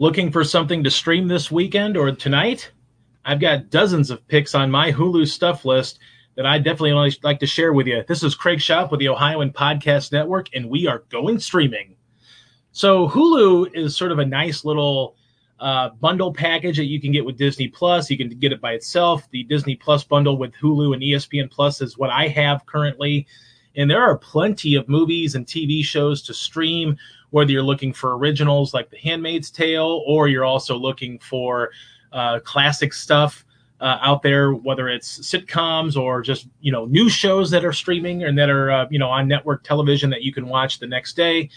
Looking for something to stream this weekend or tonight? I've got dozens of picks on my Hulu stuff list that I definitely like to share with you. This is Craig Shoup with the Ohioan Podcast Network, and we are going streaming. So Hulu is sort of a nice little uh, bundle package that you can get with Disney Plus. You can get it by itself. The Disney Plus bundle with Hulu and ESPN Plus is what I have currently. And there are plenty of movies and TV shows to stream whether you're looking for originals like The Handmaid's Tale or you're also looking for uh, classic stuff uh, out there, whether it's sitcoms or just you know new shows that are streaming and that are uh, you know on network television that you can watch the next day.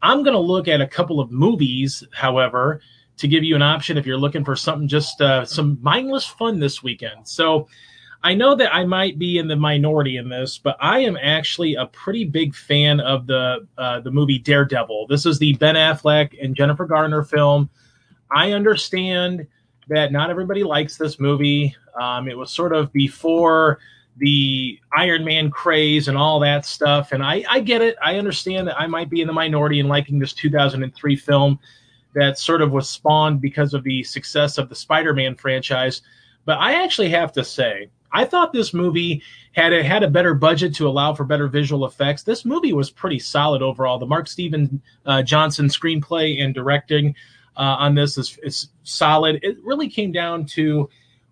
I'm going to look at a couple of movies, however, to give you an option if you're looking for something just uh, some mindless fun this weekend. So I know that I might be in the minority in this, but I am actually a pretty big fan of the uh, the movie Daredevil. This is the Ben Affleck and Jennifer Garner film. I understand that not everybody likes this movie. Um, it was sort of before the Iron Man craze and all that stuff, and I, I get it. I understand that I might be in the minority in liking this 2003 film that sort of was spawned because of the success of the Spider-Man franchise. But I actually have to say I thought this movie had a, had a better budget to allow for better visual effects. This movie was pretty solid overall. The Mark Steven uh, Johnson screenplay and directing uh, on this is, is solid. It really came down to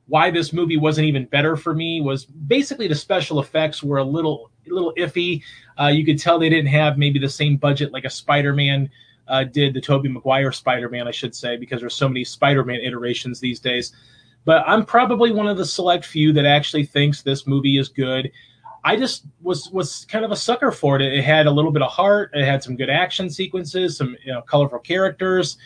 why this movie wasn't even better for me was basically the special effects were a little a little iffy. Uh, you could tell they didn't have maybe the same budget like a Spider-Man uh, did, the Tobey Maguire Spider-Man, I should say, because there's so many Spider-Man iterations these days but I'm probably one of the select few that actually thinks this movie is good. I just was was kind of a sucker for it. It had a little bit of heart. It had some good action sequences, some you know, colorful characters.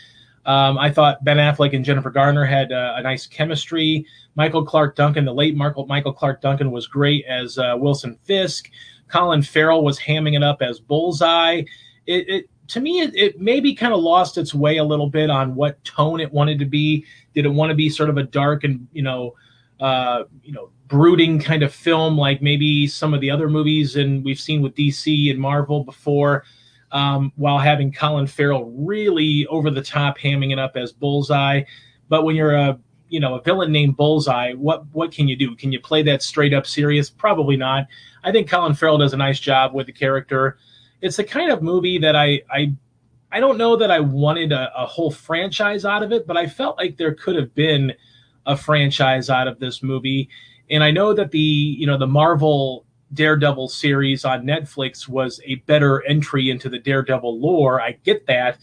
Um, I thought Ben Affleck and Jennifer Garner had uh, a nice chemistry. Michael Clarke Duncan, the late Michael, Michael Clarke Duncan, was great as uh, Wilson Fisk. Colin Farrell was hamming it up as Bullseye. It, it to me, it, it maybe kind of lost its way a little bit on what tone it wanted to be. Did it want to be sort of a dark and you know, uh, you know, brooding kind of film like maybe some of the other movies and we've seen with DC and Marvel before, um, while having Colin Farrell really over the top hamming it up as Bullseye. But when you're a you know a villain named Bullseye, what what can you do? Can you play that straight up serious? Probably not. I think Colin Farrell does a nice job with the character. It's the kind of movie that I I I don't know that I wanted a, a, whole franchise out of it, but I felt like there could have been a franchise out of this movie. And I know that the you know the Marvel Daredevil series on Netflix was a better entry into the Daredevil lore. I get that.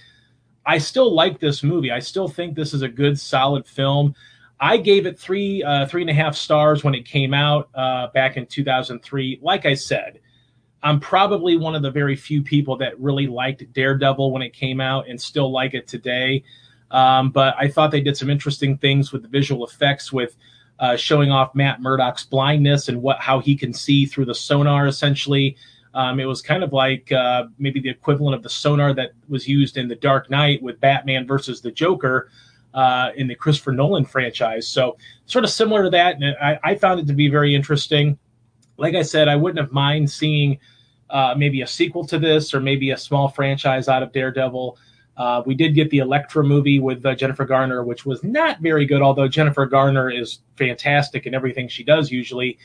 I still like this movie. I still think this is a good, solid film. I gave it three, uh, three and a half stars when it came out uh, back in 2003. Like I said, I'm probably one of the very few people that really liked Daredevil when it came out and still like it today. Um, but I thought they did some interesting things with the visual effects, with uh, showing off Matt Murdock's blindness and what how he can see through the sonar. Essentially, um, it was kind of like uh, maybe the equivalent of the sonar that was used in The Dark Knight with Batman versus the Joker uh, in the Christopher Nolan franchise. So, sort of similar to that, and I, I found it to be very interesting like I said, I wouldn't have mind seeing uh, maybe a sequel to this or maybe a small franchise out of Daredevil. Uh, we did get the Elektra movie with uh, Jennifer Garner, which was not very good, although Jennifer Garner is fantastic in everything she does usually.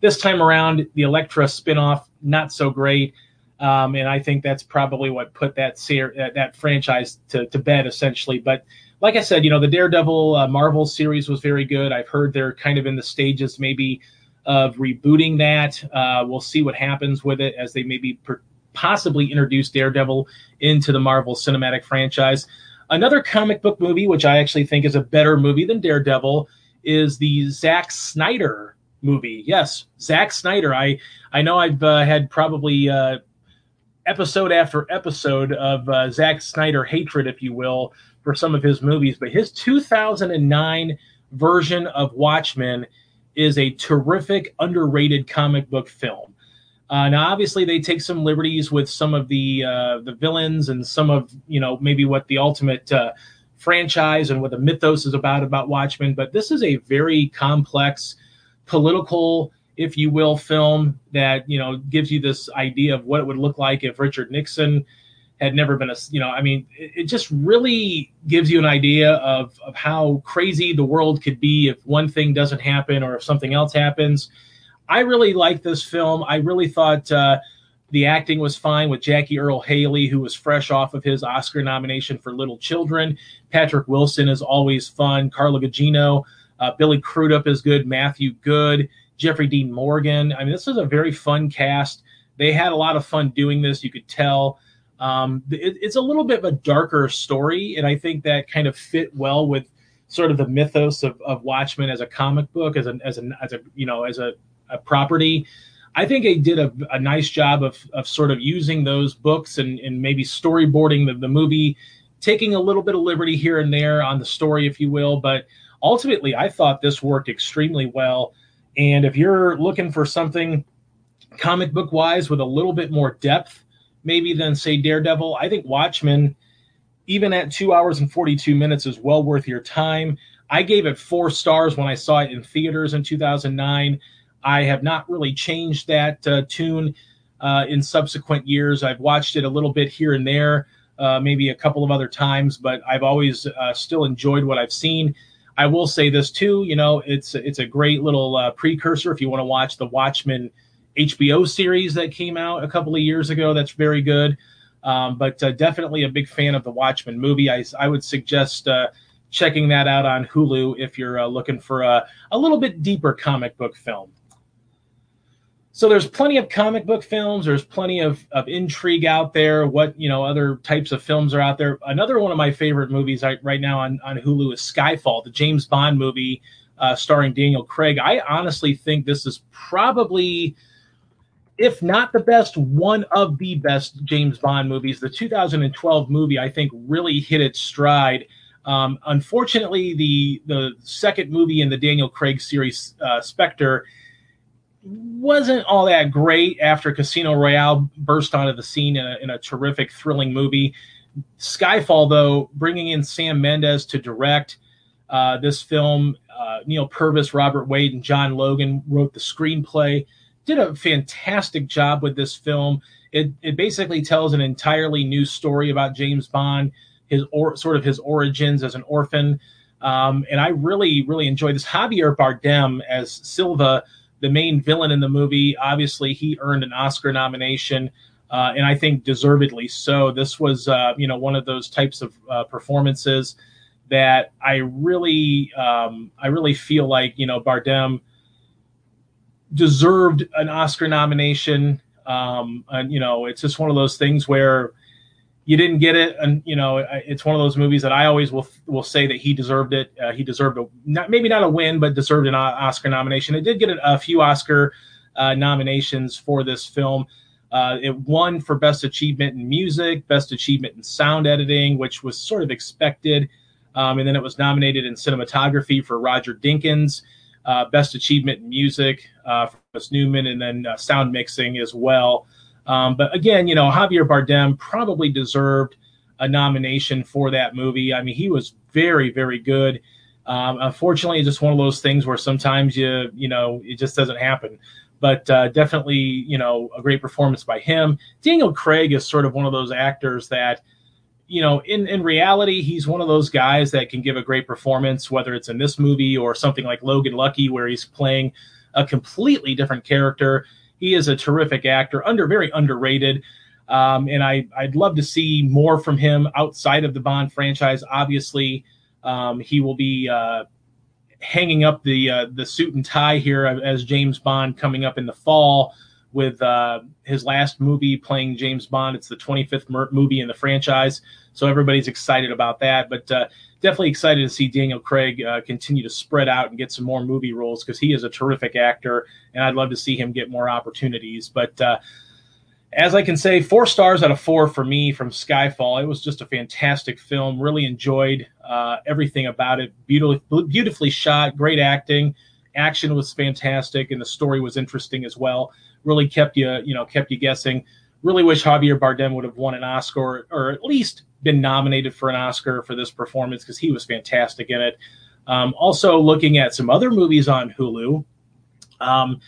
This time around, the Elektra spinoff, not so great. Um, and I think that's probably what put that ser- uh, that franchise to, to bed essentially. But like I said, you know, the Daredevil uh, Marvel series was very good. I've heard they're kind of in the stages maybe of rebooting that. Uh, we'll see what happens with it as they maybe per- possibly introduce Daredevil into the Marvel Cinematic franchise. Another comic book movie, which I actually think is a better movie than Daredevil, is the Zack Snyder movie. Yes, Zack Snyder. I I know I've uh, had probably uh, episode after episode of uh, Zack Snyder hatred, if you will, for some of his movies, but his 2009 version of Watchmen is a terrific, underrated comic book film. Uh, now, obviously, they take some liberties with some of the uh, the villains and some of you know maybe what the ultimate uh, franchise and what the mythos is about about Watchmen. But this is a very complex political, if you will, film that you know gives you this idea of what it would look like if Richard Nixon had never been a you know I mean it, it just really gives you an idea of of how crazy the world could be if one thing doesn't happen or if something else happens I really liked this film. I really thought uh, the acting was fine with Jackie Earle Haley, who was fresh off of his Oscar nomination for Little Children. Patrick Wilson is always fun. Carla Gugino, uh, Billy Crudup is good. Matthew good Jeffrey Dean Morgan. I mean, this is a very fun cast. They had a lot of fun doing this. You could tell. Um, it, it's a little bit of a darker story, and I think that kind of fit well with sort of the mythos of, of Watchmen as a comic book, as a as a as a you know as a a property. I think they did a, a, nice job of, of sort of using those books and, and maybe storyboarding the, the movie, taking a little bit of liberty here and there on the story, if you will. But ultimately, I thought this worked extremely well. And if you're looking for something comic book wise with a little bit more depth, maybe than say Daredevil, I think Watchmen, even at two hours and 42 minutes, is well worth your time. I gave it four stars when I saw it in theaters in 2009. I have not really changed that uh, tune uh, in subsequent years. I've watched it a little bit here and there, uh, maybe a couple of other times, but I've always uh, still enjoyed what I've seen. I will say this too, you know, it's it's a great little uh, precursor if you want to watch the Watchmen HBO series that came out a couple of years ago. That's very good. Um, but uh, definitely a big fan of the Watchmen movie. I, I would suggest checking that out on Hulu if you're looking for a, a little bit deeper comic book film. So there's plenty of comic book films. There's plenty of, of intrigue out there. What you know, other types of films are out there. Another one of my favorite movies right, right now on, on Hulu is Skyfall, the James Bond movie uh, starring Daniel Craig. I honestly think this is probably, if not the best, one of the best James Bond movies. The 2012 movie, I think, really hit its stride. Um, unfortunately, the the second movie in the Daniel Craig series, uh, Spectre wasn't all that great after Casino Royale burst onto the scene in a, in a terrific, thrilling movie. Skyfall, though, bringing in Sam Mendes to direct uh, this film, uh, Neal Purvis, Robert Wade, and John Logan wrote the screenplay. Did a fantastic job with this film. It, it basically tells an entirely new story about James Bond, his or, sort of his origins as an orphan. Um, and I really, really enjoyed this. Javier Bardem as Silva the main villain in the movie. Obviously, he earned an Oscar nomination, uh, and I think deservedly so. This was, uh, you know, one of those types of uh, performances that I really, um, I really feel like, you know, Bardem deserved an Oscar nomination. Um, and you know, it's just one of those things where you didn't get it, and you know it's one of those movies that I always will will say that he deserved it. Uh, he deserved a not maybe not a win, but deserved an Oscar nomination. It did get a, few Oscar uh, nominations for this film. Uh, it won for best achievement in music, best achievement in sound editing, which was sort of expected, um, and then it was nominated in cinematography for Roger Deakins. Uh, best achievement in music uh, for Miss Newman, and then uh, sound mixing as well. Um, but again, you know, Javier Bardem probably deserved a nomination for that movie. I mean, he was very, very good. Um, unfortunately, it's just one of those things where sometimes you, you know, it just doesn't happen. But uh, definitely, you know, a great performance by him. Daniel Craig is sort of one of those actors that, you know, in, in reality, he's one of those guys that can give a great performance, whether it's in this movie or something like Logan Lucky, where he's playing a completely different character he is a terrific actor, under very underrated. Um, and I, I'd love to see more from him outside of the Bond franchise. Obviously, Um, he will be uh, hanging up the uh, the suit and tie here as James Bond coming up in the fall with uh, his last movie playing James Bond. It's the 25th movie in the franchise, so everybody's excited about that. But uh, definitely excited to see Daniel Craig uh, continue to spread out and get some more movie roles because he is a terrific actor, and I'd love to see him get more opportunities. But uh, as I can say, four stars out of four for me from Skyfall. It was just a fantastic film. Really enjoyed uh, everything about it. Beautifully, beautifully shot, great acting. Action was fantastic, and the story was interesting as well. Really kept you, you know, kept you guessing. Really wish Javier Bardem would have won an Oscar, or, at least been nominated for an Oscar for this performance because he was fantastic in it. Um, also, looking at some other movies on Hulu. Um,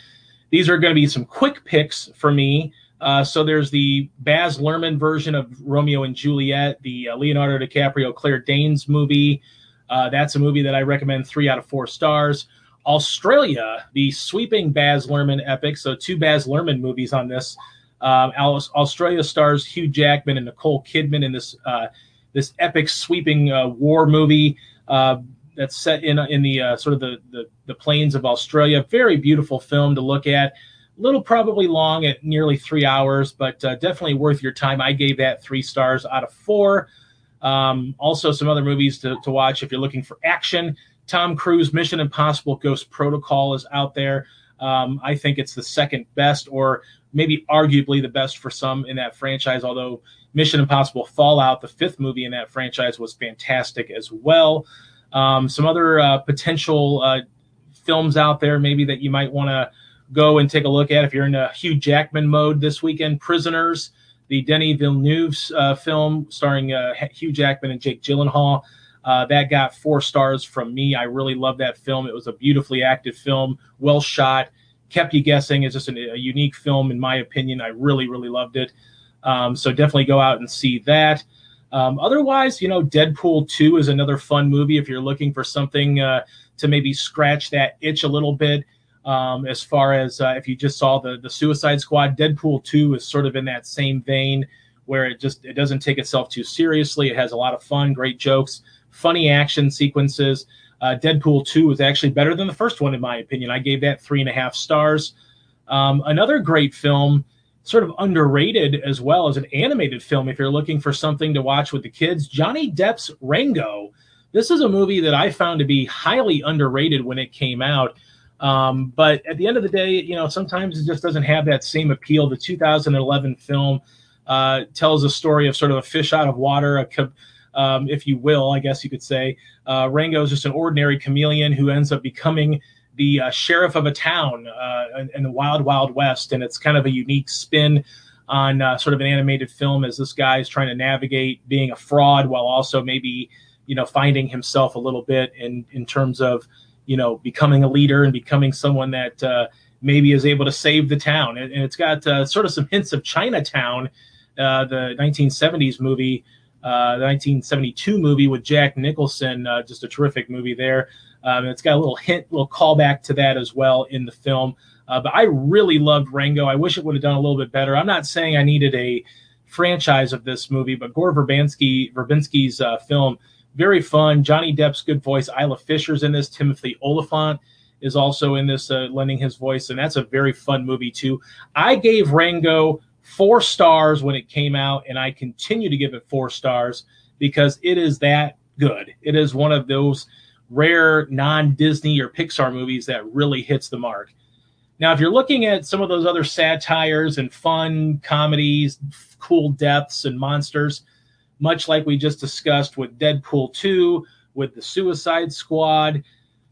these are going to be some quick picks for me. Uh, so there's the Baz Luhrmann version of Romeo and Juliet, the uh, Leonardo DiCaprio Claire Danes movie. Uh, that's a movie that I recommend three out of four stars. Australia, the sweeping Baz Luhrmann epic. So two Baz Luhrmann movies on this. Um, Australia stars Hugh Jackman and Nicole Kidman in this uh, this epic sweeping uh, war movie uh, that's set in in the sort of the, the the plains of Australia. Very beautiful film to look at A little probably long at nearly three hours, but uh, definitely worth your time. I gave that three stars out of four. Um, also, some other movies to, to watch if you're looking for action. Tom Cruise Mission Impossible Ghost Protocol is out there. Um, I think it's the second best, or maybe arguably the best for some in that franchise, although Mission Impossible Fallout, the fifth movie in that franchise, was fantastic as well. Um, some other uh, potential uh, films out there, maybe that you might want to go and take a look at if you're in a Hugh Jackman mode this weekend. Prisoners, the Denis Villeneuve uh, film starring uh, Hugh Jackman and Jake Gyllenhaal. Uh, that got four stars from me. I really love that film. It was a beautifully acted film, well shot, kept you guessing. It's just an, a unique film, in my opinion. I really, really loved it. Um, so definitely go out and see that. Um, otherwise, you know, Deadpool 2 is another fun movie if you're looking for something uh, to maybe scratch that itch a little bit. Um, as far as uh, if you just saw the the Suicide Squad, Deadpool two is sort of in that same vein where it just it doesn't take itself too seriously. It has a lot of fun, great jokes, funny action sequences. Uh, Deadpool two was actually better than the first one in my opinion. I gave that three and a half stars. Um, another great film, sort of underrated as well as an animated film. If you're looking for something to watch with the kids, Johnny Depp's Rango. This is a movie that I found to be highly underrated when it came out. Um, but at the end of the day, you know, sometimes it just doesn't have that same appeal. The 2011 film uh, tells a story of sort of a fish out of water, a, um, if you will, I guess you could say. Uh, Rango is just an ordinary chameleon who ends up becoming the uh, sheriff of a town uh, in, in, the wild, wild west. And it's kind of a unique spin on uh, sort of an animated film as this guy is trying to navigate being a fraud while also maybe, you know, finding himself a little bit in, in terms of you know, becoming a leader and becoming someone that uh, maybe is able to save the town. And, it's got uh, sort of some hints of Chinatown, uh, the 1970s movie, uh, the 1972 movie with Jack Nicholson, uh, just a terrific movie there. Um, it's got a little hint, little callback to that as well in the film. Uh, but I really loved Rango. I wish it would have done a little bit better. I'm not saying I needed a franchise of this movie, but Gore Verbinski, Verbinski's film very fun. Johnny Depp's good voice. Isla Fisher's in this. Timothy Olyphant is also in this, uh, lending his voice, and that's a very fun movie too. I gave Rango four stars when it came out, and I continue to give it four stars because it is that good. It is one of those rare non-Disney or Pixar movies that really hits the mark. Now, if you're looking at some of those other satires and fun comedies, cool deaths and monsters, much like we just discussed with Deadpool 2, with the Suicide Squad.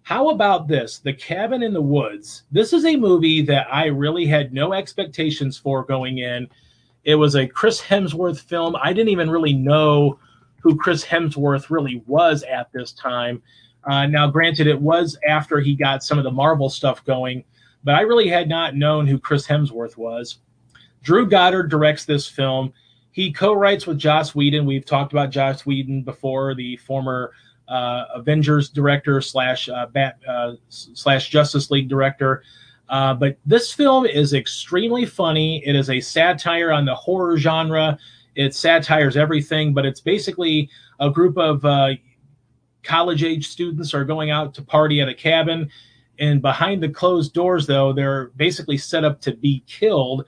How about this? The Cabin in the Woods. This is a movie that I really had no expectations for going in. It was a Chris Hemsworth film. I didn't even really know who Chris Hemsworth really was at this time. Uh, now, granted, it was after he got some of the Marvel stuff going, but I really had not known who Chris Hemsworth was. Drew Goddard directs this film. He co-writes with Joss Whedon. We've talked about Joss Whedon before, the former Avengers director slash uh, Bat uh, slash Justice League director. Uh, but this film is extremely funny. It is a satire on the horror genre. It satires everything, but it's basically a group of uh, college age students are going out to party at a cabin. And behind the closed doors, though, they're basically set up to be killed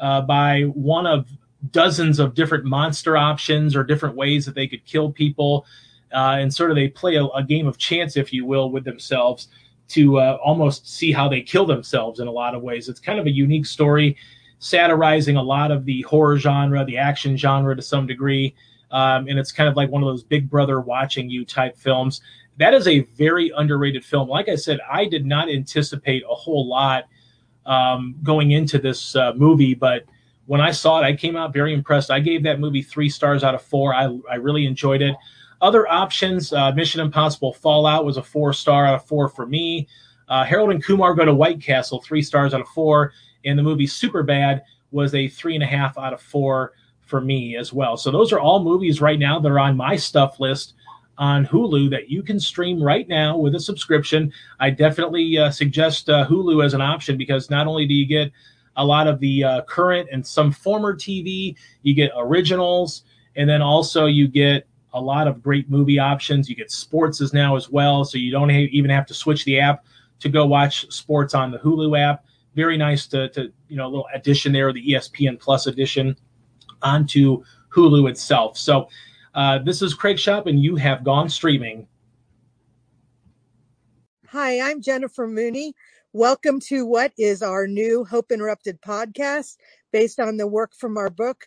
uh, by one of dozens of different monster options or different ways that they could kill people. Uh, and sort of they play a, a, game of chance, if you will, with themselves to uh, almost see how they kill themselves in a lot of ways. It's kind of a unique story, satirizing a lot of the horror genre, the action genre to some degree. Um, and it's kind of like one of those big brother watching you type films. That is a very underrated film. Like I said, I did not anticipate a whole lot um, going into this uh, movie, but when I saw it, I came out very impressed. I gave that movie three stars out of four. I, I really enjoyed it. Other options, uh, Mission Impossible Fallout was a four star out of four for me. Uh, Harold and Kumar go to White Castle, three stars out of four. And the movie Superbad was a three and a half out of four for me as well. So those are all movies right now that are on my stuff list on Hulu that you can stream right now with a subscription. I definitely uh, suggest uh, Hulu as an option because not only do you get a lot of the uh, current and some former TV. You get originals, and then also you get a lot of great movie options. You get sports as now as well, so you don't even have to switch the app to go watch sports on the Hulu app. Very nice to, to you know a little addition there, the ESPN Plus edition onto Hulu itself. So uh, this is Craig Shoup, and you have gone streaming. Hi, I'm Jennifer Mooney. Welcome to what is our new Hope Interrupted podcast based on the work from our book,